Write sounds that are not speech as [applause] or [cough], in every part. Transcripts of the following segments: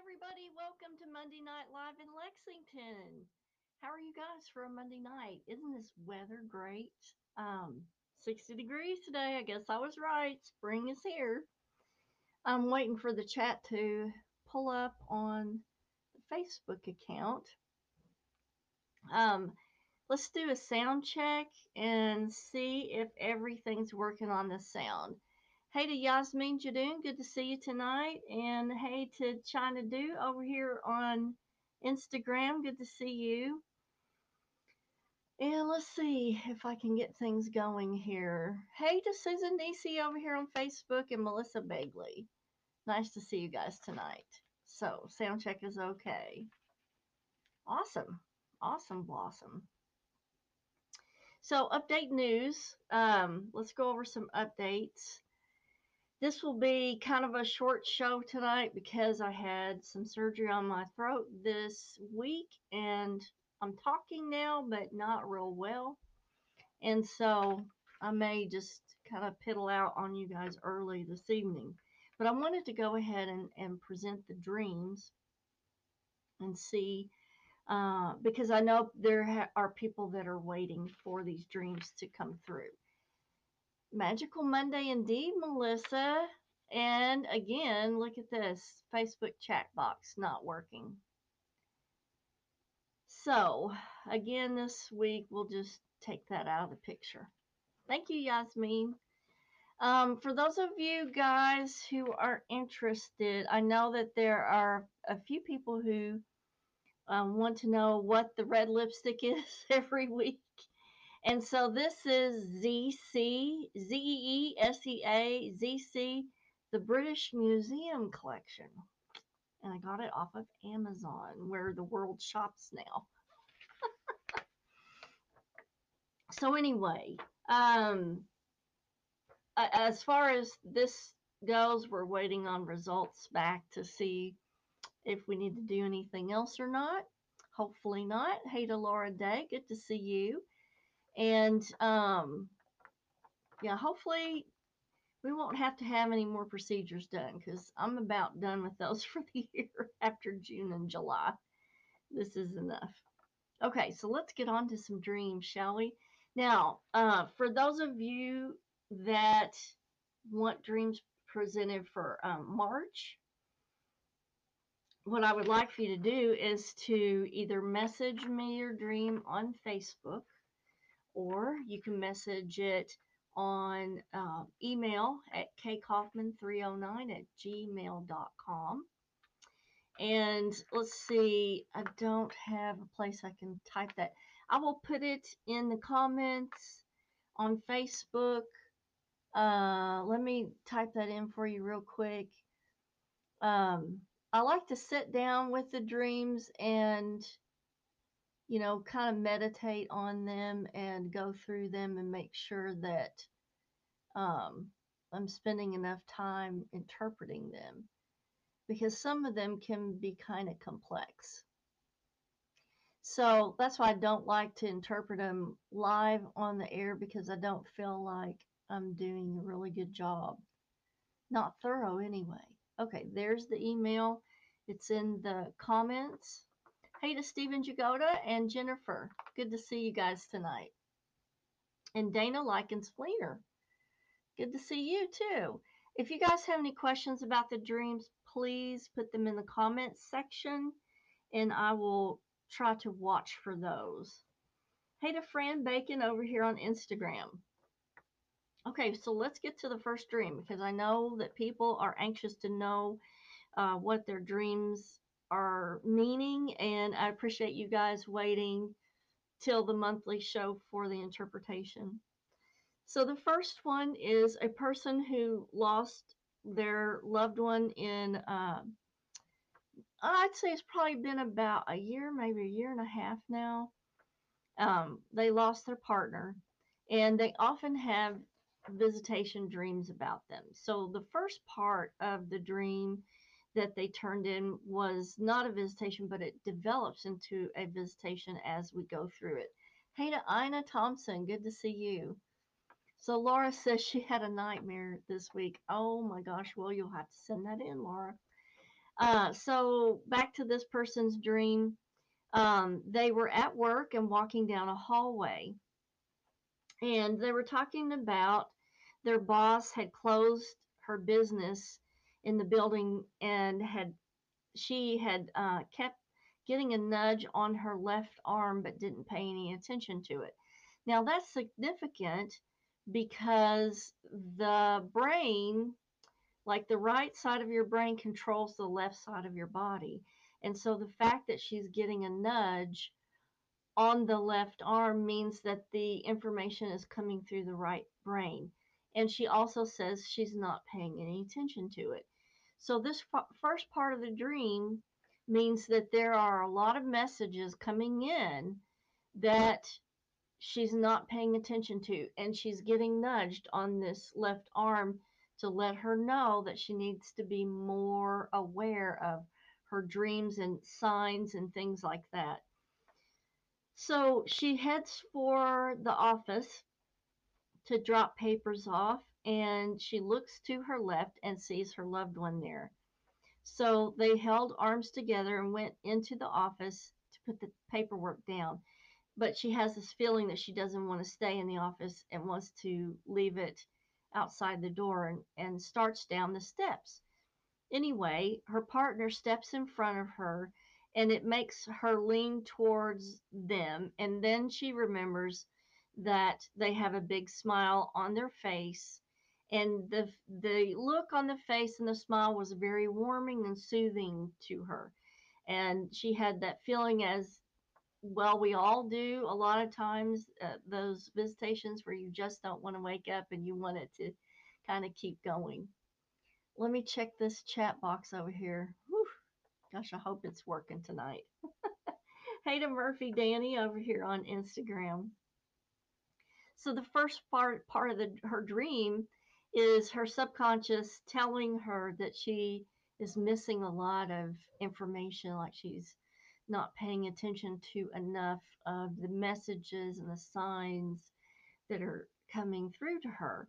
everybody. Welcome to Monday Night Live in Lexington. How are you guys for a Monday night? Isn't this weather great? Um, 60 degrees today. I guess I was right. Spring is here. I'm waiting for the chat to pull up on the Facebook account. Um, let's do a sound check and see if everything's working on the sound. Hey to Yasmin Jadoon, good to see you tonight. And hey to China Do over here on Instagram, good to see you. And let's see if I can get things going here. Hey to Susan DC over here on Facebook and Melissa Bagley. Nice to see you guys tonight. So, sound check is okay. Awesome. Awesome blossom. So, update news. Um, let's go over some updates. This will be kind of a short show tonight because I had some surgery on my throat this week and I'm talking now, but not real well. And so I may just kind of piddle out on you guys early this evening. But I wanted to go ahead and, and present the dreams and see, uh, because I know there ha- are people that are waiting for these dreams to come through. Magical Monday indeed, Melissa. And again, look at this Facebook chat box not working. So, again, this week we'll just take that out of the picture. Thank you, Yasmin. Um, for those of you guys who are interested, I know that there are a few people who um, want to know what the red lipstick [laughs] is every week. And so this is ZC, Z-E-E-S-E-A, ZC, the British Museum Collection. And I got it off of Amazon, where the world shops now. [laughs] so anyway, um, as far as this goes, we're waiting on results back to see if we need to do anything else or not. Hopefully not. Hey to Laura Day, good to see you. And um, yeah, hopefully we won't have to have any more procedures done because I'm about done with those [laughs] for the year after June and July. This is enough. Okay, so let's get on to some dreams, shall we? Now, uh, for those of you that want dreams presented for um, March, what I would like for you to do is to either message me your dream on Facebook or you can message it on uh, email at kkaufman309 at gmail.com. And let's see, I don't have a place I can type that. I will put it in the comments on Facebook. Uh, let me type that in for you real quick. Um, I like to sit down with the dreams and you know, kind of meditate on them and go through them and make sure that um, I'm spending enough time interpreting them because some of them can be kind of complex. So that's why I don't like to interpret them live on the air because I don't feel like I'm doing a really good job. Not thorough anyway. Okay, there's the email. It's in the comments. Hey to Stephen Jagoda and Jennifer. Good to see you guys tonight. And Dana Likens Fleener. Good to see you too. If you guys have any questions about the dreams, please put them in the comments section and I will try to watch for those. Hey to Fran Bacon over here on Instagram. Okay, so let's get to the first dream because I know that people are anxious to know uh, what their dreams are meaning, and I appreciate you guys waiting till the monthly show for the interpretation. So the first one is a person who lost their loved one in, uh, I'd say it's probably been about a year, maybe a year and a half now. Um, they lost their partner, and they often have visitation dreams about them. So the first part of the dream that they turned in was not a visitation, but it develops into a visitation as we go through it. Hey to Ina Thompson, good to see you. So Laura [laughs] says she had a nightmare this week. Oh my gosh, well you'll have to send that in, Laura. Uh, so back to this person's dream. Um, they were at work and walking down a hallway, and they were talking about their boss had closed her business in the building and had she had uh, kept getting a nudge on her left arm but didn't pay any attention to it. Now that's significant because the brain, like the right side of your brain, controls the left side of your body. And so the fact that she's getting a nudge on the left arm means that the information is coming through the right brain. And she also says she's not paying any attention to it. So, this first part of the dream means that there are a lot of messages coming in that she's not paying attention to, and she's getting nudged on this left arm to let her know that she needs to be more aware of her dreams and signs and things like that. So she heads for the office to drop papers off, and she looks to her left and sees her loved one there. So they held arms together and went into the office to put the paperwork down. But she has this feeling that she doesn't want to stay in the office and wants to leave it outside the door and, and starts down the steps. Anyway, her partner steps in front of her and it makes her lean towards them. And then she remembers that they have a big smile on their face. And the, the look on the face and the smile was very warming and soothing to her. And she had that feeling as well, we all do a lot of times, uh, those visitations where you just don't want to wake up and you want it to kind of keep going. Let me check this chat box over here. Whew. Gosh, I hope it's working tonight. [laughs] hey to Murphy Danny over here on Instagram. So the first part part of the, her dream is her subconscious telling her that she is missing a lot of information, like she's not paying attention to enough of the messages and the signs that are coming through to her.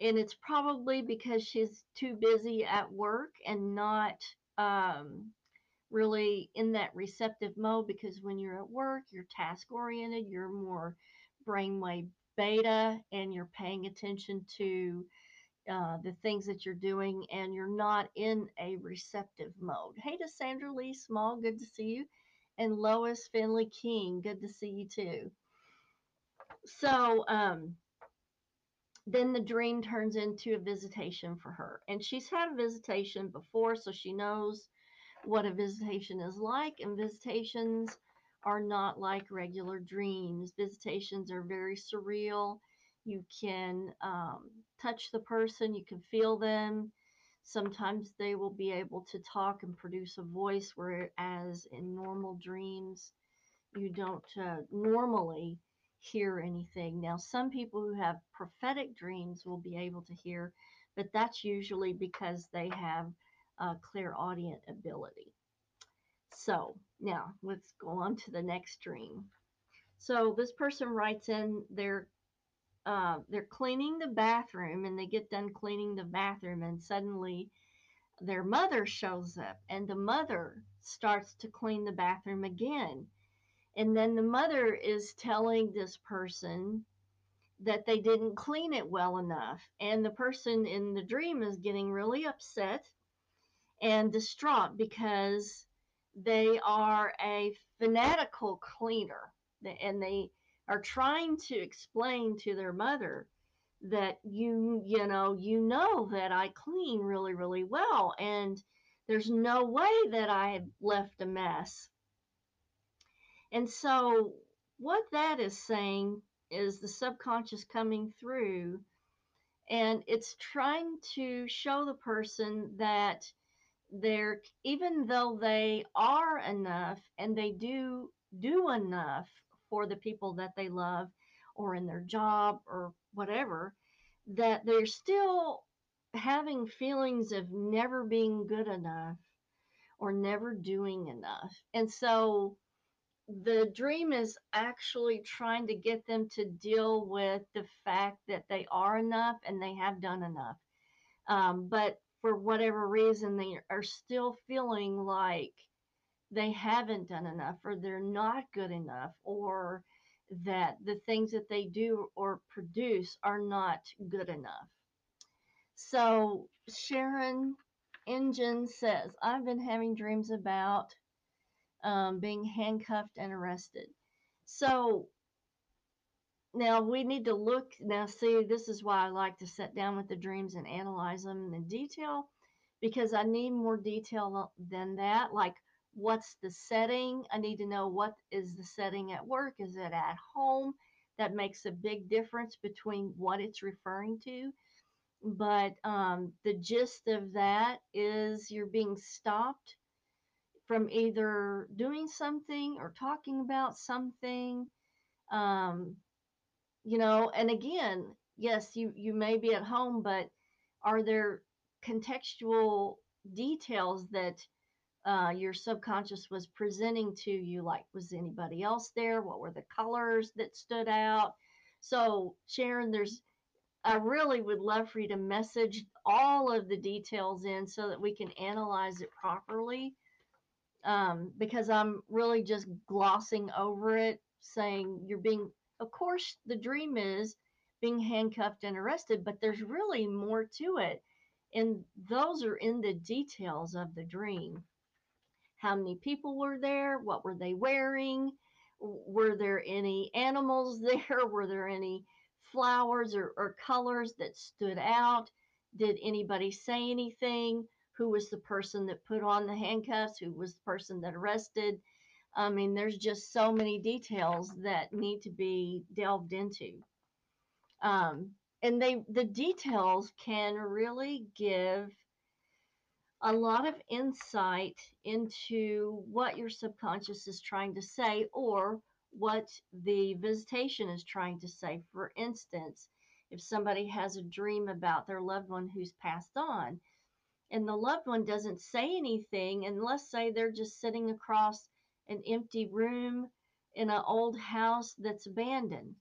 And it's probably because she's too busy at work and not um, really in that receptive mode because when you're at work you're task oriented you're more brainwave beta and you're paying attention to uh, the things that you're doing and you're not in a receptive mode hey to sandra lee small good to see you and lois finley king good to see you too so um, then the dream turns into a visitation for her. And she's had a visitation before, so she knows what a visitation is like. And visitations are not like regular dreams, visitations are very surreal. You can um, touch the person, you can feel them. Sometimes they will be able to talk and produce a voice, whereas in normal dreams, you don't uh, normally hear anything. Now, some people who have prophetic dreams will be able to hear, but that's usually because they have a clairaudient ability. So, now let's go on to the next dream. So, this person writes in they're uh, they're cleaning the bathroom and they get done cleaning the bathroom and suddenly their mother shows up and the mother starts to clean the bathroom again and then the mother is telling this person that they didn't clean it well enough. And the person in the dream is getting really upset and distraught because they are a fanatical cleaner. And they are trying to explain to their mother that you you know you know that I clean really really well and there's no way that I left a mess and so, what that is saying is the subconscious coming through, and it's trying to show the person that they're, even though they are enough and they do do enough for the people that they love or in their job or whatever, that they're still having feelings of never being good enough or never doing enough. And so, the dream is actually trying to get them to deal with the fact that they are enough and they have done enough. Um, but for whatever reason they are still feeling like they haven't done enough or they're not good enough or that the things that they do or produce are not good enough. So Sharon Engine says, I've been having dreams about um, being handcuffed and arrested. So now we need to look. Now, see, this is why I like to sit down with the dreams and analyze them in detail because I need more detail than that. Like, what's the setting? I need to know what is the setting at work? Is it at home? That makes a big difference between what it's referring to. But um, the gist of that is you're being stopped from either doing something or talking about something. Um, you know and again yes you you may be at home but are there contextual details that uh, your subconscious was presenting to you? Like was anybody else there? What were the colors that stood out? So sharon there's i really would love for you to message all of the details in so that we can analyze it properly. Um, because i'm really just glossing over it saying you're being of course, the dream is being handcuffed and arrested, but there's really more to it. And those are in the details of the dream. How many people were there? What were they wearing? Were there any animals [laughs] there? Were there any flowers or, or colors that stood out? Did anybody say anything? Who was the person that put on the handcuffs? Who was the person that arrested? I mean, there's just so many details that need to be delved into. Um, and they the details can really give a lot of insight into what your subconscious is trying to say or what the visitation is trying to say. For instance, if somebody has a dream about their loved one who's passed on and the loved one doesn't say anything, and let's say they're just sitting across an empty room in an old house that's abandoned.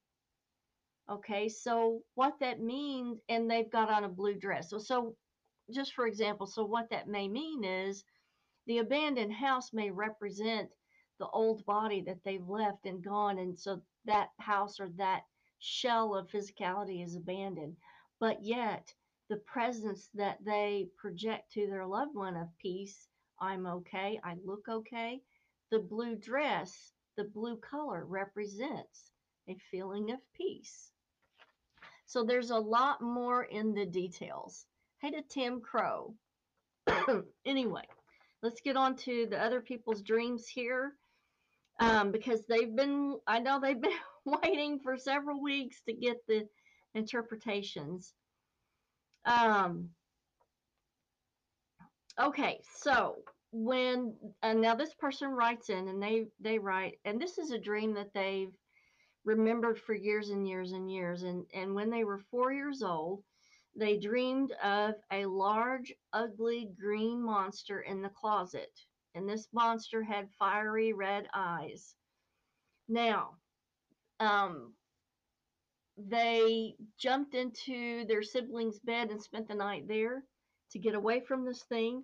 Okay, so what that means, and they've got on a blue dress. So, so just for example, so what that may mean is the abandoned house may represent the old body that they've left and gone, and so that house or that shell of physicality is abandoned. But yet, the presence that they project to their loved one of peace, I'm okay, I look okay, the blue dress, the blue color represents a feeling of peace. So there's a lot more in the details. Hey to Tim Crow. [coughs] anyway, let's get on to the other people's dreams here. Um, because they've been, I know they've been [laughs] waiting for several weeks to get the interpretations. Um, okay, so when and now this person writes in and they they write and this is a dream that they've remembered for years and years and years. And and when they were 4 years old they dreamed of a large ugly green monster in the closet. And this monster had fiery red eyes. Now um they jumped into their siblings bed and spent the night there to get away from this thing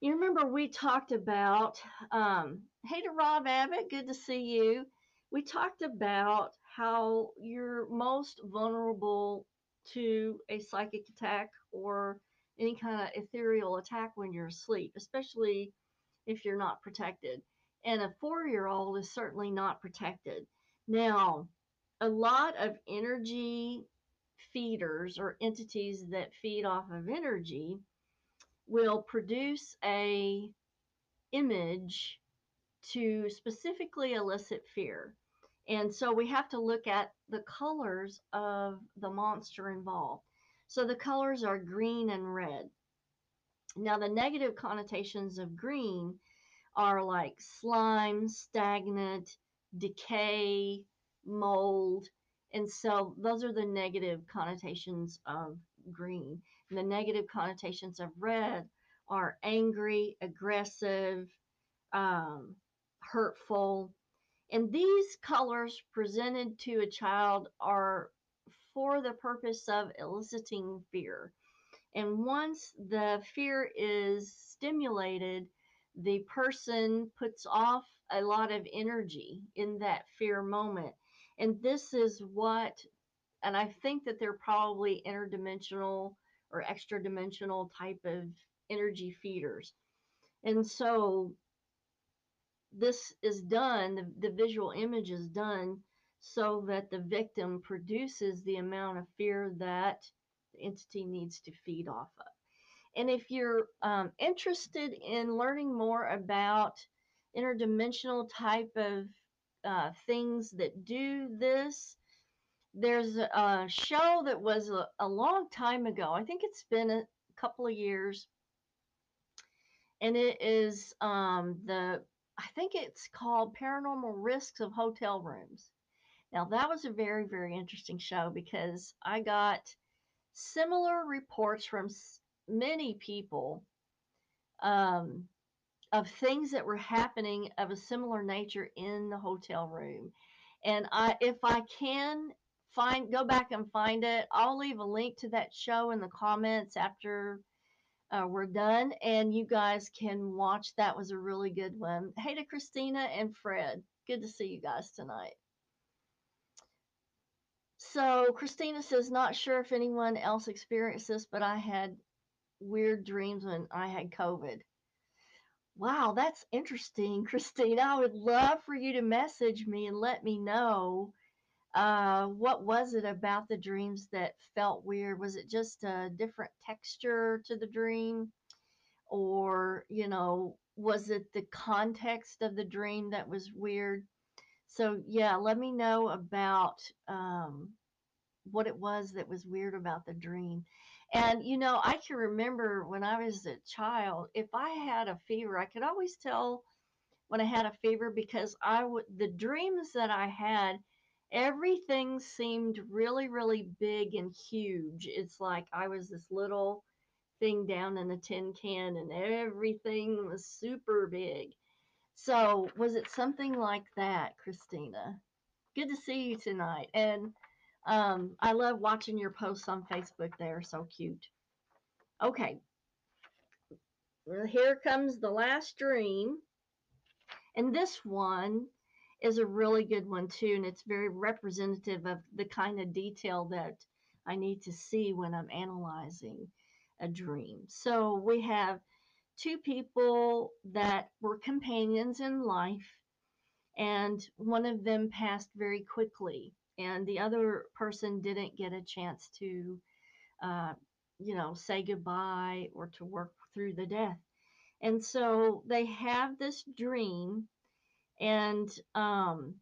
you remember we talked about, um, hey to Rob Abbott, good to see you. We talked about how you're most vulnerable to a psychic attack or any kind of ethereal attack when you're asleep, especially if you're not protected. And a four year old is certainly not protected. Now, a lot of energy feeders or entities that feed off of energy will produce a image to specifically elicit fear. And so we have to look at the colors of the monster involved. So the colors are green and red. Now, the negative connotations of green are like slime, stagnant, decay, mold. And so those are the negative connotations of green. The negative connotations of red are angry, aggressive, um, hurtful. And these colors presented to a child are for the purpose of eliciting fear. And once the fear is stimulated, the person puts off a lot of energy in that fear moment. And this is what, and I think that they're probably interdimensional or extra dimensional type of energy feeders. And so this is done, the, the visual image is done so that the victim produces the amount of fear that the entity needs to feed off of. And if you're um, interested in learning more about interdimensional type of uh, things that do this, there's a show that was a, a long time ago. I think it's been a couple of years. And it is um, the, I think it's called Paranormal Risks of Hotel Rooms. Now, that was a very, very interesting show because I got similar reports from many people um, of things that were happening of a similar nature in the hotel room. And I, if I can find, go back and find it, I'll leave a link to that show in the comments after uh, we're done, and you guys can watch. That was a really good one. Hey to Christina and Fred. Good to see you guys tonight. So Christina says, not sure if anyone else experienced this, but I had weird dreams when I had COVID. Wow, that's interesting, [laughs] Christina. I would love for you to message me and let me know uh, what was it about the dreams that felt weird? Was it just a different texture to the dream? Or, you know, was it the context of the dream that was weird? So, yeah, let me know about um, what it was that was weird about the dream. And, you know, I can remember when I was a child, if I had a fever, I could always tell when I had a fever because I would, the dreams that I had, everything seemed really, really big and huge. It's like I was this little thing down in a tin can and everything was super big. So, was it something like that, Christina? Good to see you tonight. And um, I love watching your posts on Facebook. They're so cute. Okay. Here comes the last dream. And this one is a really good one too, and it's very representative of the kind of detail that I need to see when I'm analyzing a dream. So we have two people that were companions in life, and one of them passed very quickly, and the other person didn't get a chance to, uh, you know, say goodbye or to work through the death. And so they have this dream and um,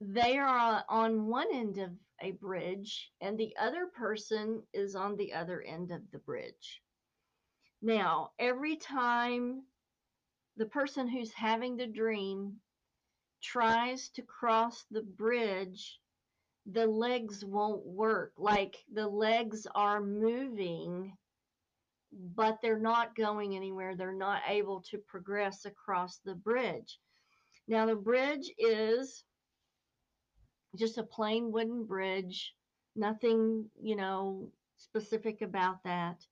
they are on one end of a bridge and the other person is on the other end of the bridge. Now, every time the person who's having the dream tries to cross the bridge, the legs won't work. Like the legs are moving, but they're not going anywhere. They're not able to progress across the bridge. Now, the bridge is just a plain wooden bridge, nothing, you know, specific about that.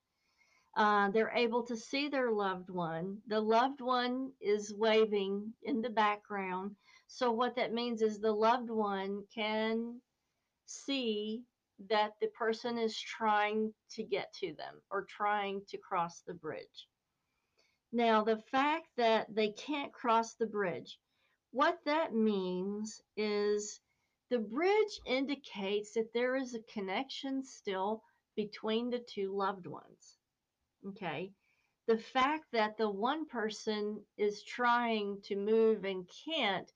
Uh, they're able to see their loved one. The loved one is waving in the background. So, what that means is the loved one can see that the person is trying to get to them or trying to cross the bridge. Now, the fact that they can't cross the bridge, what that means is the bridge indicates that there is a connection still between the two loved ones. Okay. The fact that the one person is trying to move and can't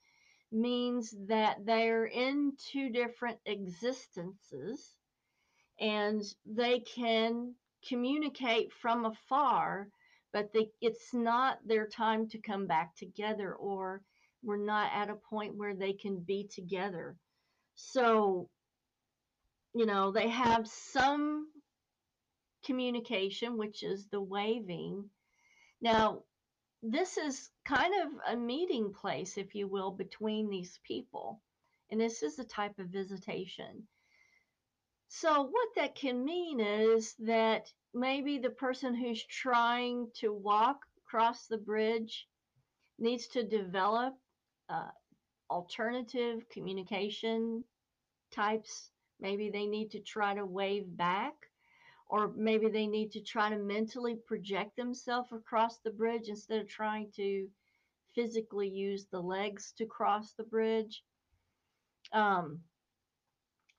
means that they're in two different existences and they can communicate from afar, but they, it's not their time to come back together or we're not at a point where they can be together. So, you know, they have some communication, which is the waving. Now, this is kind of a meeting place, if you will, between these people. And this is a type of visitation. So, what that can mean is that maybe the person who's trying to walk across the bridge needs to develop uh, alternative communication types. Maybe they need to try to wave back, or maybe they need to try to mentally project themselves across the bridge instead of trying to physically use the legs to cross the bridge. Um,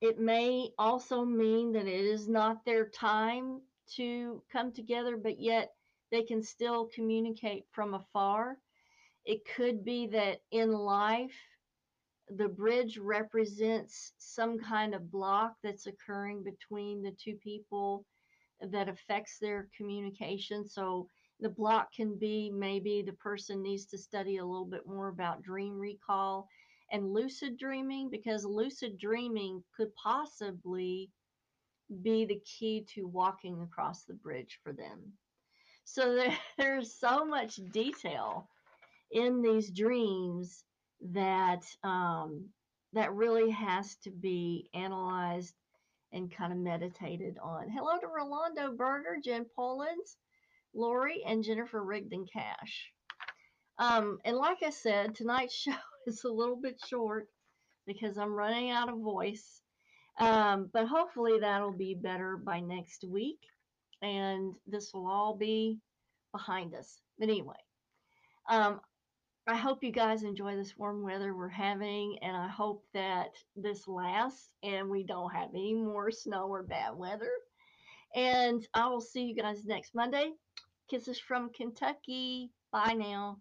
it may also mean that it is not their time to come together, but yet they can still communicate from afar. It could be that in life, the bridge represents some kind of block that's occurring between the two people that affects their communication. So the block can be maybe the person needs to study a little bit more about dream recall and lucid dreaming because lucid dreaming could possibly be the key to walking across the bridge for them. So there, [laughs] there's so much detail in these dreams that um, that really has to be analyzed and kind of meditated on. Hello to Rolando Berger, Jen Polans, Lori, and Jennifer Rigdon Cash. Um, and like I said, tonight's [laughs] show is a little bit short because I'm running out of voice. Um, but hopefully that'll be better by next week and this will all be behind us. But anyway, um, I hope you guys enjoy this warm weather we're having, and I hope that this lasts and we don't have any more snow or bad weather. And I will see you guys next Monday. Kisses from Kentucky. Bye now.